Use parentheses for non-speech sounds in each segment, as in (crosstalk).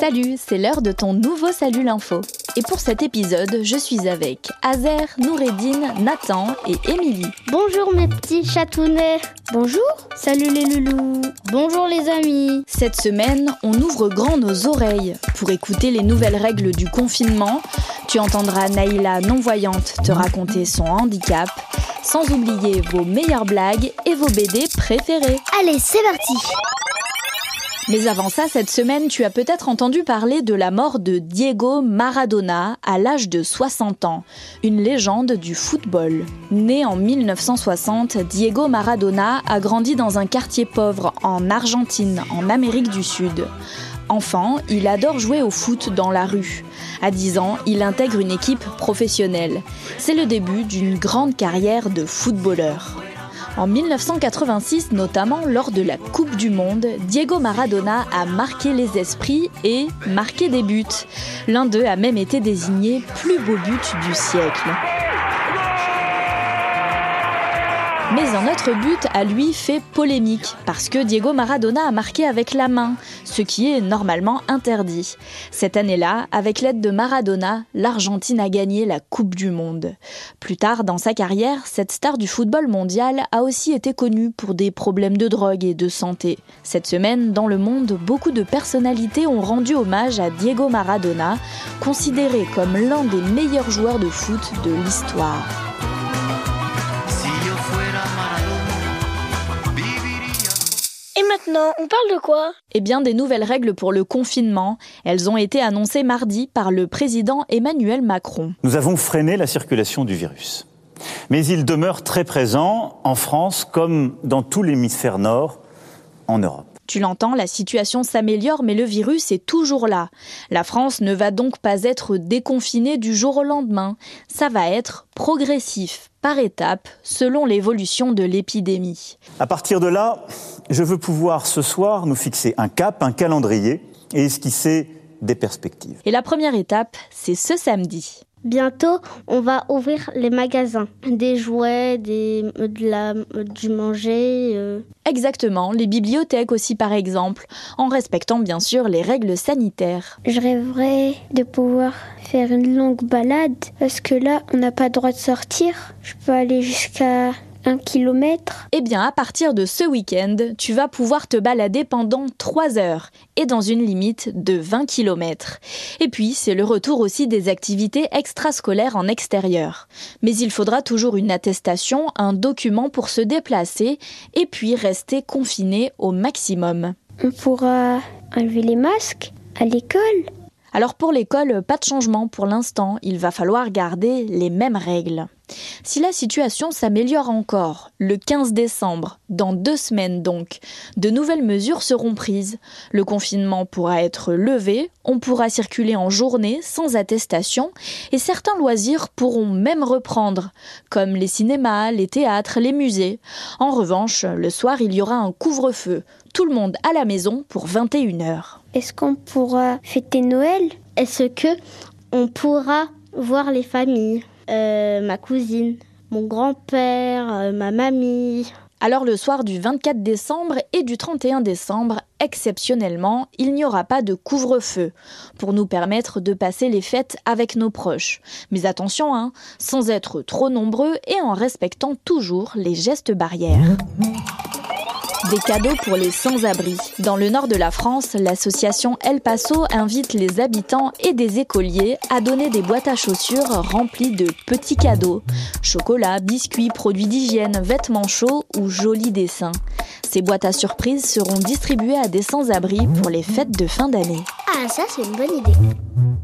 Salut, c'est l'heure de ton nouveau Salut l'info. Et pour cet épisode, je suis avec Azer, Noureddine, Nathan et Émilie. Bonjour mes petits chatounets. Bonjour. Salut les loulous. Bonjour les amis. Cette semaine, on ouvre grand nos oreilles pour écouter les nouvelles règles du confinement. Tu entendras Naïla non-voyante te raconter son handicap, sans oublier vos meilleures blagues et vos BD préférés. Allez, c'est parti. Mais avant ça, cette semaine, tu as peut-être entendu parler de la mort de Diego Maradona à l'âge de 60 ans, une légende du football. Né en 1960, Diego Maradona a grandi dans un quartier pauvre en Argentine, en Amérique du Sud. Enfant, il adore jouer au foot dans la rue. À 10 ans, il intègre une équipe professionnelle. C'est le début d'une grande carrière de footballeur. En 1986, notamment lors de la Coupe du Monde, Diego Maradona a marqué les esprits et marqué des buts. L'un d'eux a même été désigné plus beau but du siècle. Mais un autre but à lui fait polémique, parce que Diego Maradona a marqué avec la main, ce qui est normalement interdit. Cette année-là, avec l'aide de Maradona, l'Argentine a gagné la Coupe du Monde. Plus tard dans sa carrière, cette star du football mondial a aussi été connue pour des problèmes de drogue et de santé. Cette semaine, dans le monde, beaucoup de personnalités ont rendu hommage à Diego Maradona, considéré comme l'un des meilleurs joueurs de foot de l'histoire. Et maintenant, on parle de quoi? Eh bien, des nouvelles règles pour le confinement. Elles ont été annoncées mardi par le président Emmanuel Macron. Nous avons freiné la circulation du virus. Mais il demeure très présent en France comme dans tout l'hémisphère nord en Europe. Tu l'entends, la situation s'améliore, mais le virus est toujours là. La France ne va donc pas être déconfinée du jour au lendemain. Ça va être progressif, par étapes, selon l'évolution de l'épidémie. À partir de là, je veux pouvoir ce soir nous fixer un cap, un calendrier et esquisser des perspectives. Et la première étape, c'est ce samedi. Bientôt, on va ouvrir les magasins. Des jouets, des, de la, du manger. euh. Exactement, les bibliothèques aussi par exemple, en respectant bien sûr les règles sanitaires. Je rêverais de pouvoir faire une longue balade parce que là, on n'a pas le droit de sortir. Je peux aller jusqu'à un kilomètre? Eh bien, à partir de ce week-end, tu vas pouvoir te balader pendant 3 heures et dans une limite de 20 km. Et puis, c'est le retour aussi des activités extrascolaires en extérieur. Mais il faudra toujours une attestation, un document pour se déplacer et puis rester confiné au maximum. On pourra enlever les masques à l'école? Alors pour l'école, pas de changement pour l'instant, il va falloir garder les mêmes règles. Si la situation s'améliore encore, le 15 décembre, dans deux semaines donc, de nouvelles mesures seront prises. Le confinement pourra être levé, on pourra circuler en journée sans attestation, et certains loisirs pourront même reprendre, comme les cinémas, les théâtres, les musées. En revanche, le soir, il y aura un couvre-feu. Tout le monde à la maison pour 21h. Est-ce qu'on pourra fêter Noël? Est-ce que on pourra voir les familles? Euh, Ma cousine, mon grand-père, euh, ma mamie. Alors le soir du 24 décembre et du 31 décembre, exceptionnellement, il n'y aura pas de couvre-feu pour nous permettre de passer les fêtes avec nos proches. Mais attention, hein, sans être trop nombreux et en respectant toujours les gestes barrières. Des cadeaux pour les sans-abri. Dans le nord de la France, l'association El Paso invite les habitants et des écoliers à donner des boîtes à chaussures remplies de petits cadeaux. Chocolat, biscuits, produits d'hygiène, vêtements chauds ou jolis dessins. Ces boîtes à surprise seront distribuées à des sans-abri pour les fêtes de fin d'année. Ah, ça c'est une bonne idée.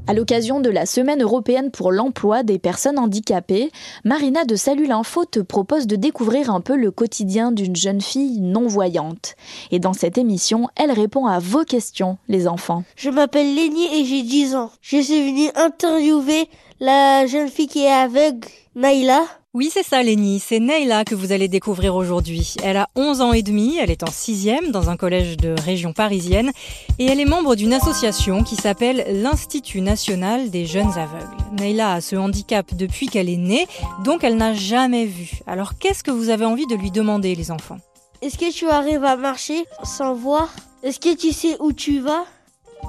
À l'occasion de la Semaine européenne pour l'emploi des personnes handicapées, Marina de Salut l'Info te propose de découvrir un peu le quotidien d'une jeune fille non-voyante. Et dans cette émission, elle répond à vos questions, les enfants. Je m'appelle Lénie et j'ai 10 ans. Je suis venue interviewer la jeune fille qui est aveugle, Naïla. Oui, c'est ça, Lénie. C'est Neila que vous allez découvrir aujourd'hui. Elle a 11 ans et demi, elle est en sixième dans un collège de région parisienne et elle est membre d'une association qui s'appelle l'Institut national des jeunes aveugles. Neila a ce handicap depuis qu'elle est née, donc elle n'a jamais vu. Alors qu'est-ce que vous avez envie de lui demander, les enfants? Est-ce que tu arrives à marcher sans voir? Est-ce que tu sais où tu vas?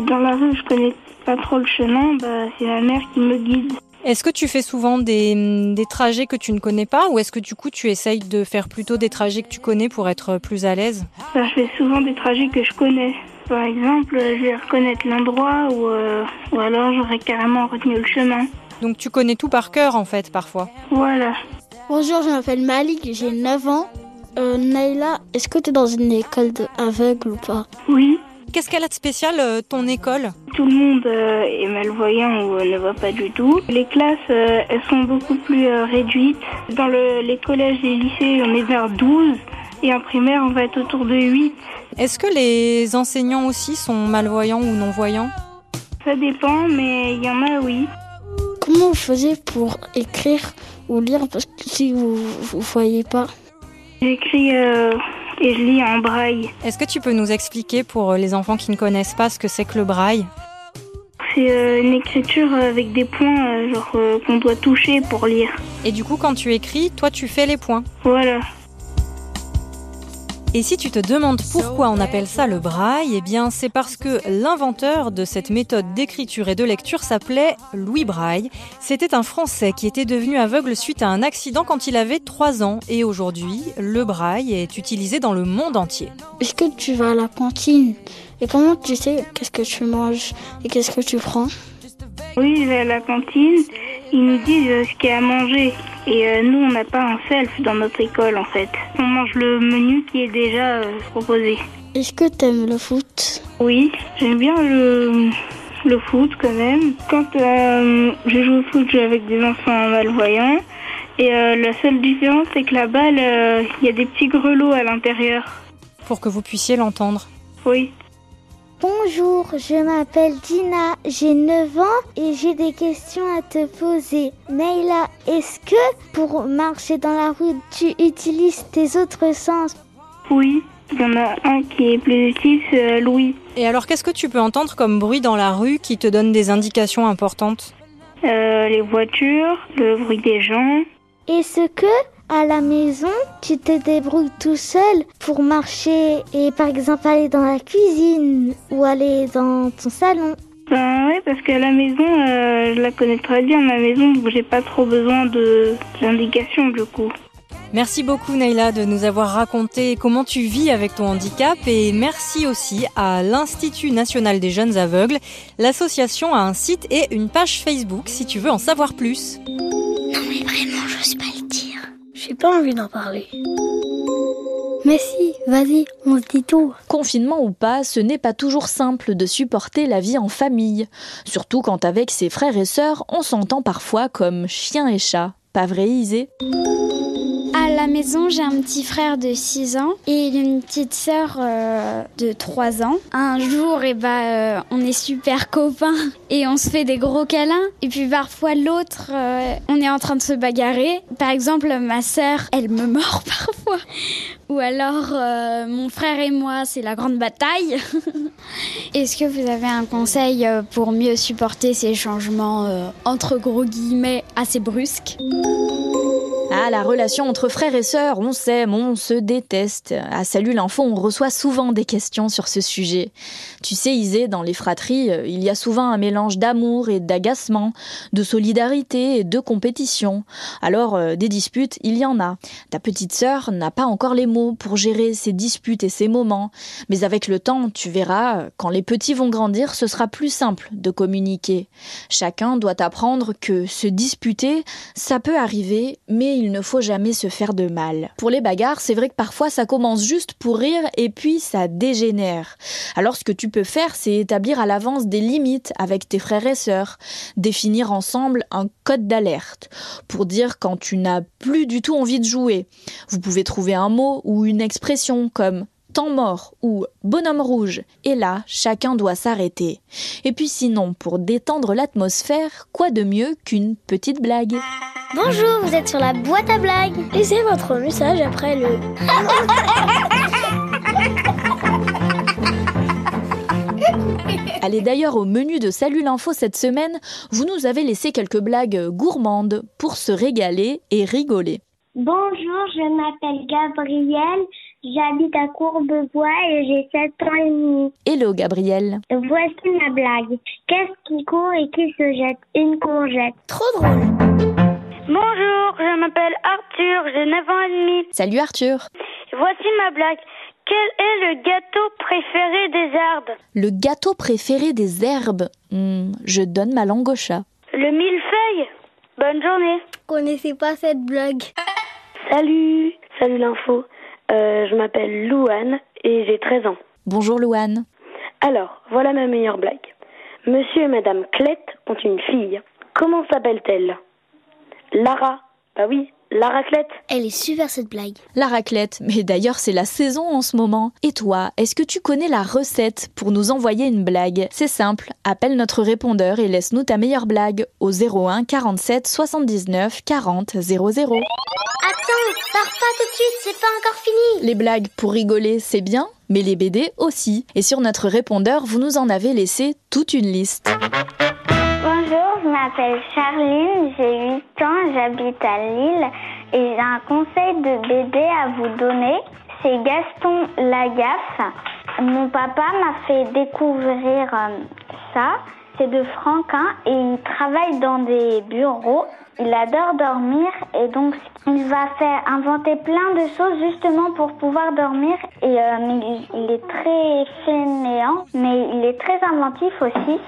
Dans la rue, je connais pas trop le chemin, bah, c'est ma mère qui me guide. Est-ce que tu fais souvent des, des, trajets que tu ne connais pas ou est-ce que du coup tu essayes de faire plutôt des trajets que tu connais pour être plus à l'aise? Bah, Je fais souvent des trajets que je connais. Par exemple, je vais reconnaître l'endroit ou, euh, ou alors j'aurais carrément retenu le chemin. Donc tu connais tout par cœur en fait parfois Voilà. Bonjour, je m'appelle Malik, j'ai 9 ans. Euh, Naïla, est-ce que tu es dans une école aveugle ou pas? Oui. Qu'est-ce qu'elle a de spécial euh, ton école Tout le monde euh, est malvoyant ou euh, ne voit pas du tout. Les classes, euh, elles sont beaucoup plus réduites. Dans le, les collèges et lycées, on est vers 12 et en primaire, on va être autour de 8. Est-ce que les enseignants aussi sont malvoyants ou non-voyants? Ça dépend, mais il y en a, oui. Comment vous faisiez pour écrire ou lire? Parce que si vous ne voyez pas J'écris euh, et je lis en braille. Est-ce que tu peux nous expliquer pour les enfants qui ne connaissent pas ce que c'est que le braille? C'est euh, une écriture avec des points euh, genre euh, qu'on doit toucher pour lire. Et du coup, quand tu écris, toi tu fais les points? Voilà. Et si tu te demandes pourquoi on appelle ça le braille, eh bien c'est parce que l'inventeur de cette méthode d'écriture et de lecture s'appelait Louis Braille. C'était un Français qui était devenu aveugle suite à un accident quand il avait 3 ans. Et aujourd'hui, le braille est utilisé dans le monde entier. Est-ce que tu vas à la cantine Et comment tu sais qu'est-ce que tu manges et qu'est-ce que tu prends? Oui, je vais à la cantine. Ils nous disent euh, ce qu'il y a à manger. Et euh, nous, on n'a pas un self dans notre école, en fait. On mange le menu qui est déjà euh, proposé. Est-ce que tu aimes le foot? Oui, j'aime bien le, le foot quand même. Quand euh, je joue au foot, je joue avec des enfants malvoyants. Et euh, la seule différence, c'est que la balle, euh, il y a des petits grelots à l'intérieur. Pour que vous puissiez l'entendre. Oui. Bonjour, je m'appelle Dina, j'ai 9 ans et j'ai des questions à te poser. Neila, est-ce que pour marcher dans la rue, tu utilises tes autres sens? Oui, il y en a un qui est plus utile, c'est Louis. Et alors qu'est-ce que tu peux entendre comme bruit dans la rue qui te donne des indications importantes? Euh, les voitures, le bruit des gens. Est-ce que à la maison, tu te débrouilles tout seul pour marcher et par exemple aller dans la cuisine ou aller dans ton salon Ben oui, parce qu'à la maison, euh, je la connais très bien, ma maison, donc j'ai pas trop besoin de d'indications du coup. Merci beaucoup Naïla de nous avoir raconté comment tu vis avec ton handicap et merci aussi à l'Institut national des jeunes aveugles. L'association a un site et une page Facebook si tu veux en savoir plus. Non mais vraiment, j'ose pas le dire. J'ai pas envie d'en parler. Mais si, vas-y, on se dit tout. Confinement ou pas, ce n'est pas toujours simple de supporter la vie en famille. Surtout quand avec ses frères et sœurs, on s'entend parfois comme chien et chat. Pas vrai, Isée? La maison, j'ai un petit frère de 6 ans et une petite sœur euh, de 3 ans. Un jour, eh ben, euh, on est super copains et on se fait des gros câlins. Et puis parfois, l'autre, euh, on est en train de se bagarrer. Par exemple, ma sœur, elle me mord (laughs) parfois. Ou alors, mon frère et moi, c'est la grande bataille. (laughs) Est-ce que vous avez un conseil pour mieux supporter ces changements, entre gros guillemets, assez brusques? Ah, la relation entre frères et sœurs, on s'aime, on se déteste. À Salut l'info, on reçoit souvent des questions sur ce sujet. Tu sais, Isée, dans les fratries, euh, il y a souvent un mélange d'amour et d'agacement, de solidarité et de compétition. Alors, euh, des disputes, il y en a. Ta petite sœur n'a pas encore les mots pour gérer ces disputes et ces moments. Mais avec le temps, tu verras, quand les petits vont grandir, ce sera plus simple de communiquer. Chacun doit apprendre que se disputer, ça peut arriver, mais il ne faut jamais se faire de mal. Pour les bagarres, c'est vrai que parfois ça commence juste pour rire et puis ça dégénère. Alors ce que tu peux faire, c'est établir à l'avance des limites avec tes frères et sœurs, définir ensemble un code d'alerte pour dire quand tu n'as plus du tout envie de jouer. Vous pouvez trouver un mot ou une expression comme temps mort ou bonhomme rouge. Et là, chacun doit s'arrêter. Et puis sinon, pour détendre l'atmosphère, quoi de mieux qu'une petite blague? Bonjour, vous êtes sur la boîte à blagues. Laissez votre message après le. (laughs) Allez d'ailleurs au menu de Salut l'info cette semaine, vous nous avez laissé quelques blagues gourmandes pour se régaler et rigoler. Bonjour, je m'appelle Gabrielle, J'habite à Courbevoie et j'ai 7 ans et demi. Hello Gabriel. Voici ma blague. Qu'est-ce qui court et qui se jette? Une courgette. Trop drôle. Bonjour, je m'appelle Arthur, j'ai 9 ans et demi. Salut Arthur. Voici ma blague. Quel est le gâteau préféré des herbes? Le gâteau préféré des herbes. Hmm, je donne ma langue au chat. Le millefeuille. Bonne journée. Connaissez pas cette blague? Salut, salut l'info. Euh, je m'appelle Louane et j'ai 13 ans. Bonjour Louane. Alors, voilà ma meilleure blague. Monsieur et Madame Clette ont une fille. Comment s'appelle-t-elle? Lara. Bah oui, la raclette. Elle est super cette blague. La raclette, mais d'ailleurs c'est la saison en ce moment. Et toi, est-ce que tu connais la recette pour nous envoyer une blague? C'est simple, appelle notre répondeur et laisse-nous ta meilleure blague au 01 47 79 40 00. Attends, pars pas tout de suite, c'est pas encore fini. Les blagues pour rigoler, c'est bien, mais les BD aussi. Et sur notre répondeur, vous nous en avez laissé toute une liste. Je m'appelle Charline, j'ai 8 ans, j'habite à Lille et j'ai un conseil de BD à vous donner. C'est Gaston Lagaffe. Mon papa m'a fait découvrir euh, ça. C'est de Franquin et il travaille dans des bureaux. Il adore dormir et donc il va faire inventer plein de choses justement pour pouvoir dormir. Et euh, il est très fainéant, mais il est très inventif aussi.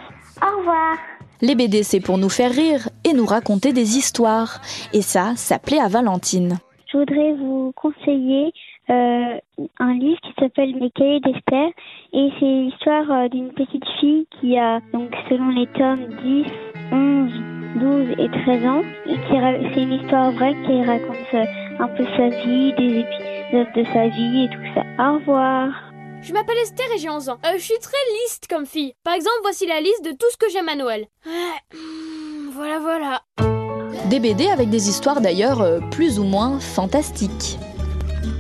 Au revoir. Les BD, c'est pour nous faire rire et nous raconter des histoires. Et ça, ça plaît à Valentine. Je voudrais vous conseiller euh, un livre qui s'appelle Les cahiers d'Esther et c'est l'histoire euh, d'une petite fille qui a donc selon les tomes 10, 11, 12 et 13 ans et c'est une histoire vraie qui raconte euh, un peu sa vie, des épisodes de sa vie et tout ça. Au revoir. Je m'appelle Esther et j'ai 11 ans. Euh, je suis très liste comme fille. Par exemple, voici la liste de tout ce que j'aime à Noël. Ouais, voilà, voilà. Des BD avec des histoires d'ailleurs euh, plus ou moins fantastiques.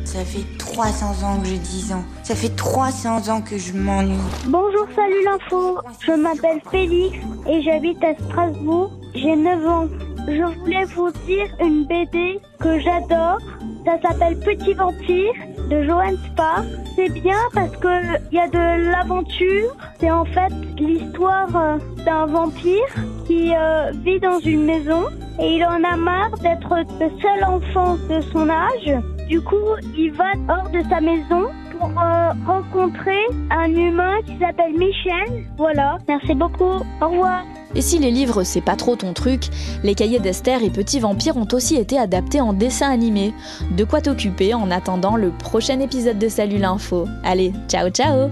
Ça fait 300 ans que j'ai 10 ans. Ça fait 300 ans que je m'ennuie. Bonjour, salut l'info. Je m'appelle Félix et j'habite à Strasbourg. J'ai 9 ans. Je voulais vous dire une BD que j'adore. Ça s'appelle Petit Vampire de Johan Spar. C'est bien parce que il y a de l'aventure. C'est en fait l'histoire euh, d'un vampire qui euh, vit dans une maison et il en a marre d'être le seul enfant de son âge. Du coup, il va hors de sa maison pour euh, rencontrer un humain qui s'appelle Michel. Voilà, merci beaucoup. Au revoir. Et si les livres c'est pas trop ton truc, les cahiers d'Esther et Petit Vampire ont aussi été adaptés en dessin animé. De quoi t'occuper en attendant le prochain épisode de Salut l'info. Allez, ciao ciao